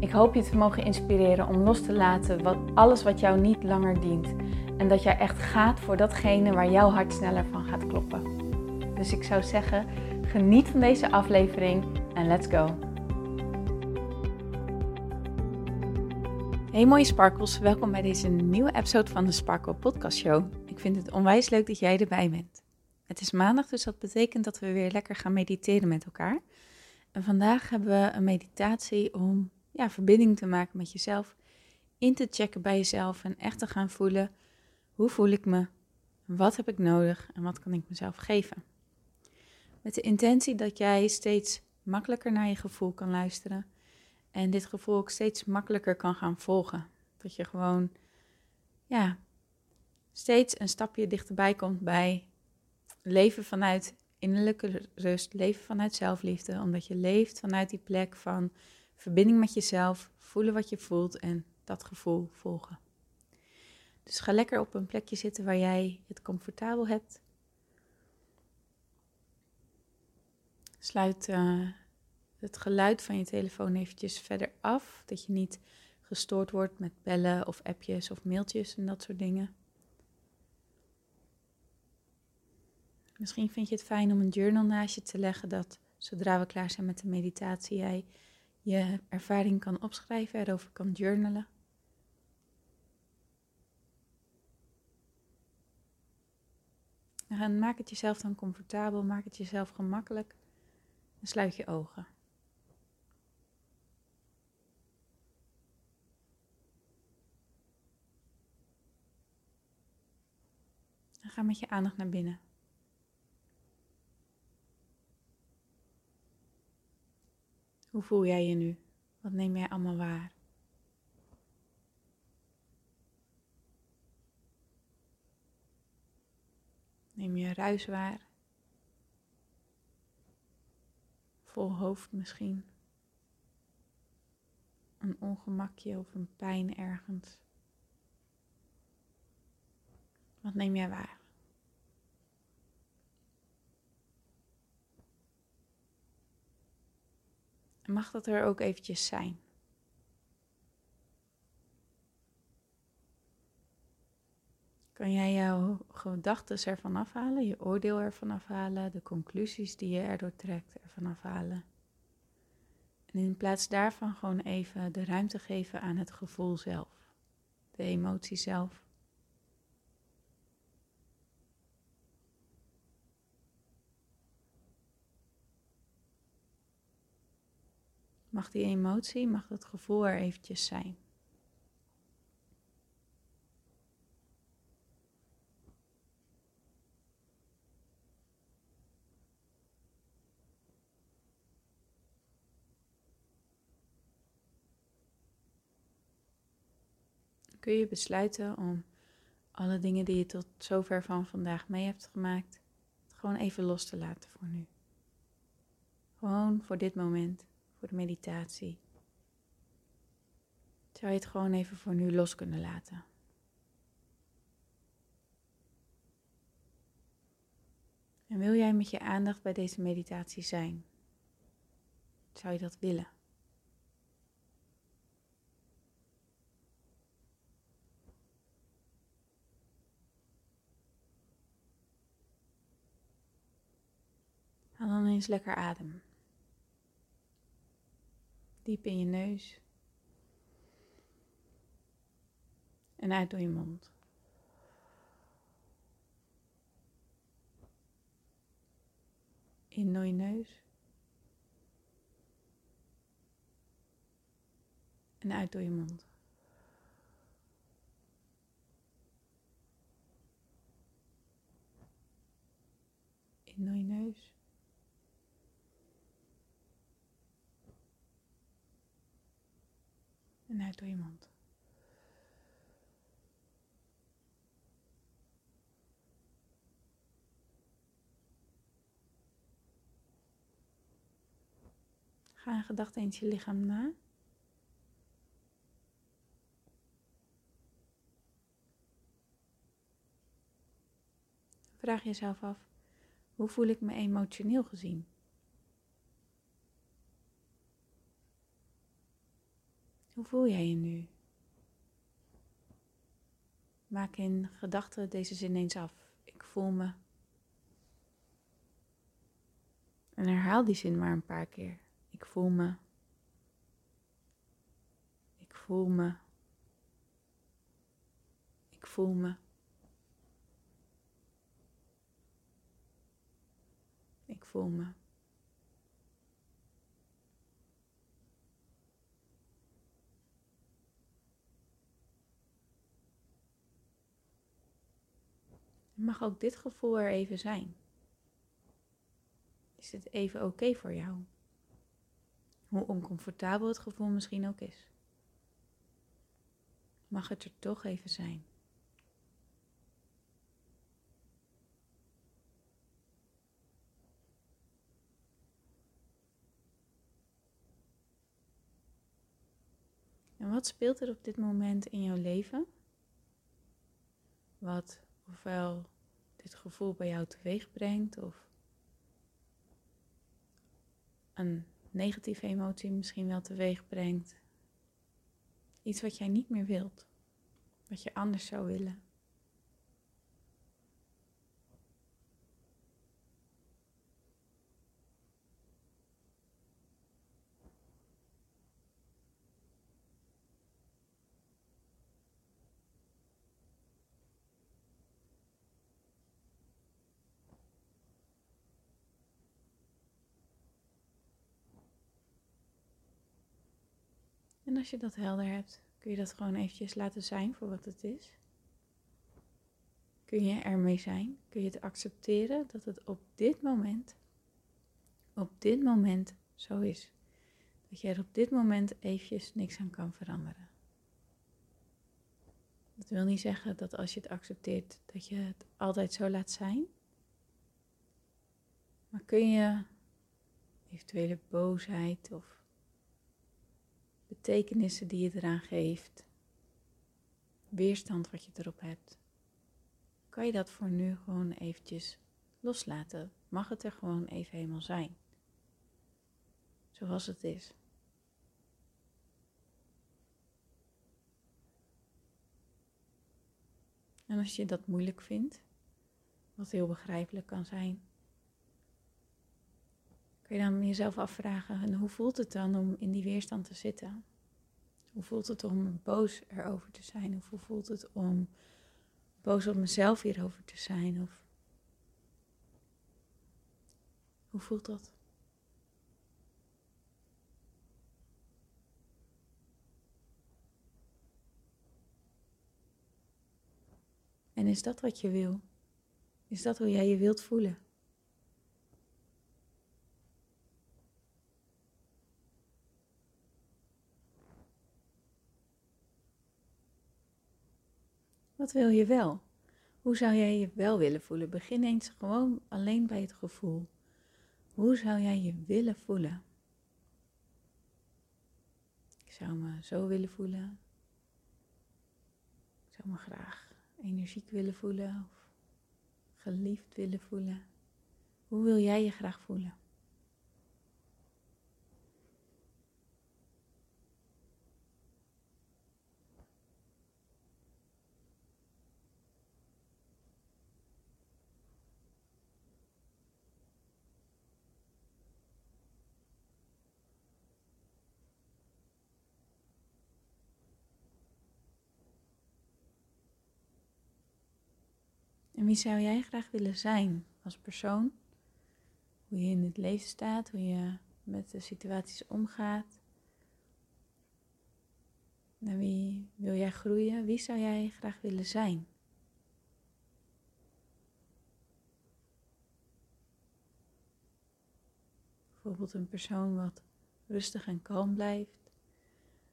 Ik hoop je te mogen inspireren om los te laten wat, alles wat jou niet langer dient. En dat jij echt gaat voor datgene waar jouw hart sneller van gaat kloppen. Dus ik zou zeggen, geniet van deze aflevering en let's go. Hey mooie sparkles, welkom bij deze nieuwe episode van de Sparkle Podcast Show. Ik vind het onwijs leuk dat jij erbij bent. Het is maandag, dus dat betekent dat we weer lekker gaan mediteren met elkaar. En vandaag hebben we een meditatie om ja, verbinding te maken met jezelf, in te checken bij jezelf en echt te gaan voelen hoe voel ik me, wat heb ik nodig en wat kan ik mezelf geven. Met de intentie dat jij steeds makkelijker naar je gevoel kan luisteren en dit gevoel ook steeds makkelijker kan gaan volgen. Dat je gewoon, ja, steeds een stapje dichterbij komt bij leven vanuit innerlijke rust, leven vanuit zelfliefde, omdat je leeft vanuit die plek van verbinding met jezelf, voelen wat je voelt en dat gevoel volgen. Dus ga lekker op een plekje zitten waar jij het comfortabel hebt. Sluit uh, het geluid van je telefoon eventjes verder af, dat je niet gestoord wordt met bellen of appjes of mailtjes en dat soort dingen. Misschien vind je het fijn om een journal naast je te leggen dat zodra we klaar zijn met de meditatie jij je ervaring kan opschrijven, erover kan journalen. En maak het jezelf dan comfortabel, maak het jezelf gemakkelijk en sluit je ogen. En ga met je aandacht naar binnen. Hoe voel jij je nu? Wat neem jij allemaal waar? Neem je ruis waar? Vol hoofd misschien? Een ongemakje of een pijn ergens? Wat neem jij waar? Mag dat er ook eventjes zijn. Kan jij jouw gedachten ervan afhalen, je oordeel ervan afhalen, de conclusies die je erdoor trekt ervan afhalen? En in plaats daarvan gewoon even de ruimte geven aan het gevoel zelf, de emotie zelf. Mag die emotie, mag dat gevoel er eventjes zijn. kun je besluiten om alle dingen die je tot zover van vandaag mee hebt gemaakt, gewoon even los te laten voor nu. Gewoon voor dit moment voor de meditatie. Zou je het gewoon even voor nu los kunnen laten? En wil jij met je aandacht bij deze meditatie zijn? Zou je dat willen? Haal dan eens lekker adem. Diep in je neus. En uit door je mond. In door je neus. En uit door je mond. In door je neus. En uit door je mond. Ga in gedachten eens je lichaam na. Vraag jezelf af, hoe voel ik me emotioneel gezien? Hoe voel jij je nu? Maak in gedachten deze zin eens af. Ik voel me. En herhaal die zin maar een paar keer. Ik voel me. Ik voel me. Ik voel me. Ik voel me. Mag ook dit gevoel er even zijn? Is dit even oké voor jou? Hoe oncomfortabel het gevoel misschien ook is. Mag het er toch even zijn? En wat speelt er op dit moment in jouw leven? Wat ofwel dit gevoel bij jou teweeg brengt of een negatieve emotie misschien wel teweeg brengt. Iets wat jij niet meer wilt, wat je anders zou willen. En als je dat helder hebt, kun je dat gewoon eventjes laten zijn voor wat het is. Kun je ermee zijn? Kun je het accepteren dat het op dit moment, op dit moment zo is? Dat je er op dit moment eventjes niks aan kan veranderen. Dat wil niet zeggen dat als je het accepteert, dat je het altijd zo laat zijn. Maar kun je eventuele boosheid of betekenissen die je eraan geeft, weerstand wat je erop hebt, kan je dat voor nu gewoon eventjes loslaten. Mag het er gewoon even helemaal zijn. Zoals het is. En als je dat moeilijk vindt, wat heel begrijpelijk kan zijn, kun je dan jezelf afvragen, en hoe voelt het dan om in die weerstand te zitten? Hoe voelt het om boos erover te zijn? Of hoe voelt het om boos op mezelf hierover te zijn? Of hoe voelt dat? En is dat wat je wil? Is dat hoe jij je wilt voelen? Wat wil je wel? Hoe zou jij je wel willen voelen? Begin eens gewoon alleen bij het gevoel. Hoe zou jij je willen voelen? Ik zou me zo willen voelen. Ik zou me graag energiek willen voelen of geliefd willen voelen. Hoe wil jij je graag voelen? En wie zou jij graag willen zijn als persoon? Hoe je in het leven staat, hoe je met de situaties omgaat. Naar wie wil jij groeien? Wie zou jij graag willen zijn? Bijvoorbeeld een persoon wat rustig en kalm blijft.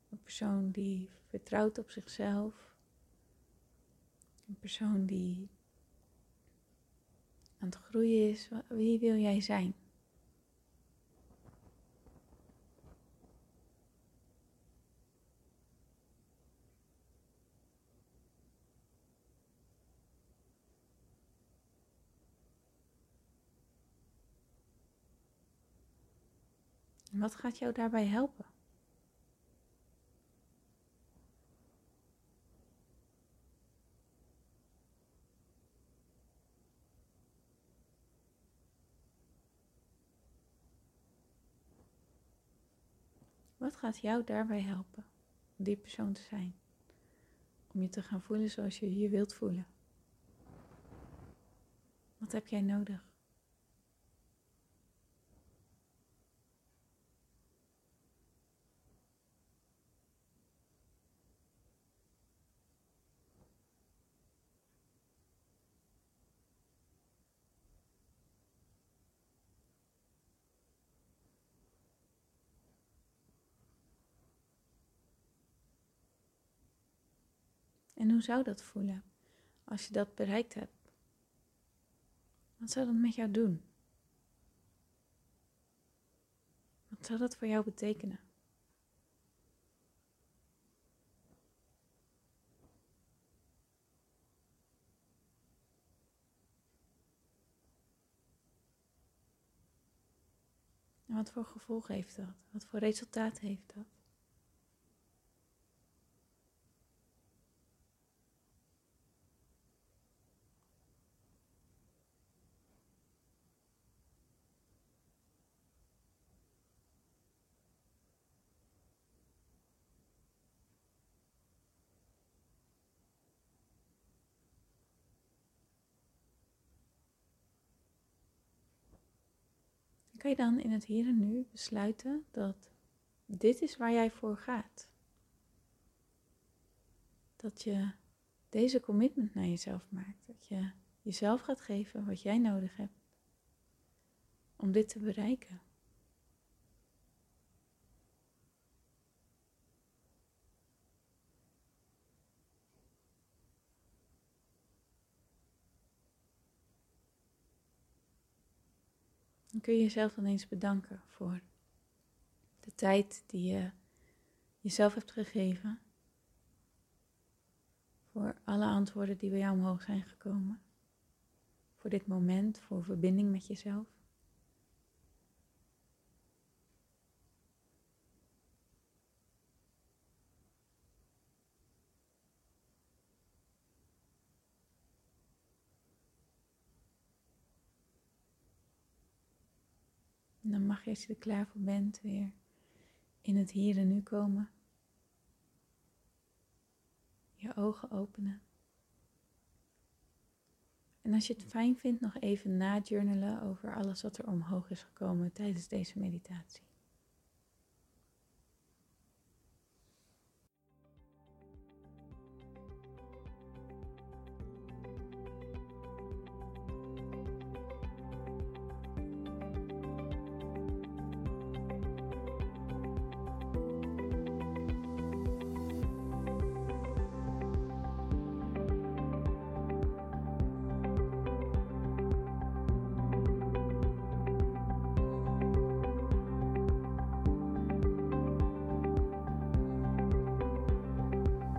Een persoon die vertrouwt op zichzelf. Een persoon die het groeien is. Wie wil jij zijn? Wat gaat jou daarbij helpen? Wat gaat jou daarbij helpen om die persoon te zijn? Om je te gaan voelen zoals je je wilt voelen. Wat heb jij nodig? En hoe zou dat voelen als je dat bereikt hebt? Wat zou dat met jou doen? Wat zou dat voor jou betekenen? En wat voor gevolg heeft dat? Wat voor resultaat heeft dat? Kan je dan in het hier en nu besluiten dat dit is waar jij voor gaat. Dat je deze commitment naar jezelf maakt. Dat je jezelf gaat geven wat jij nodig hebt om dit te bereiken. Dan kun je jezelf dan eens bedanken voor de tijd die je jezelf hebt gegeven. Voor alle antwoorden die bij jou omhoog zijn gekomen. Voor dit moment, voor verbinding met jezelf. En dan mag je als je er klaar voor bent weer in het hier en nu komen. Je ogen openen. En als je het fijn vindt, nog even na-journalen over alles wat er omhoog is gekomen tijdens deze meditatie.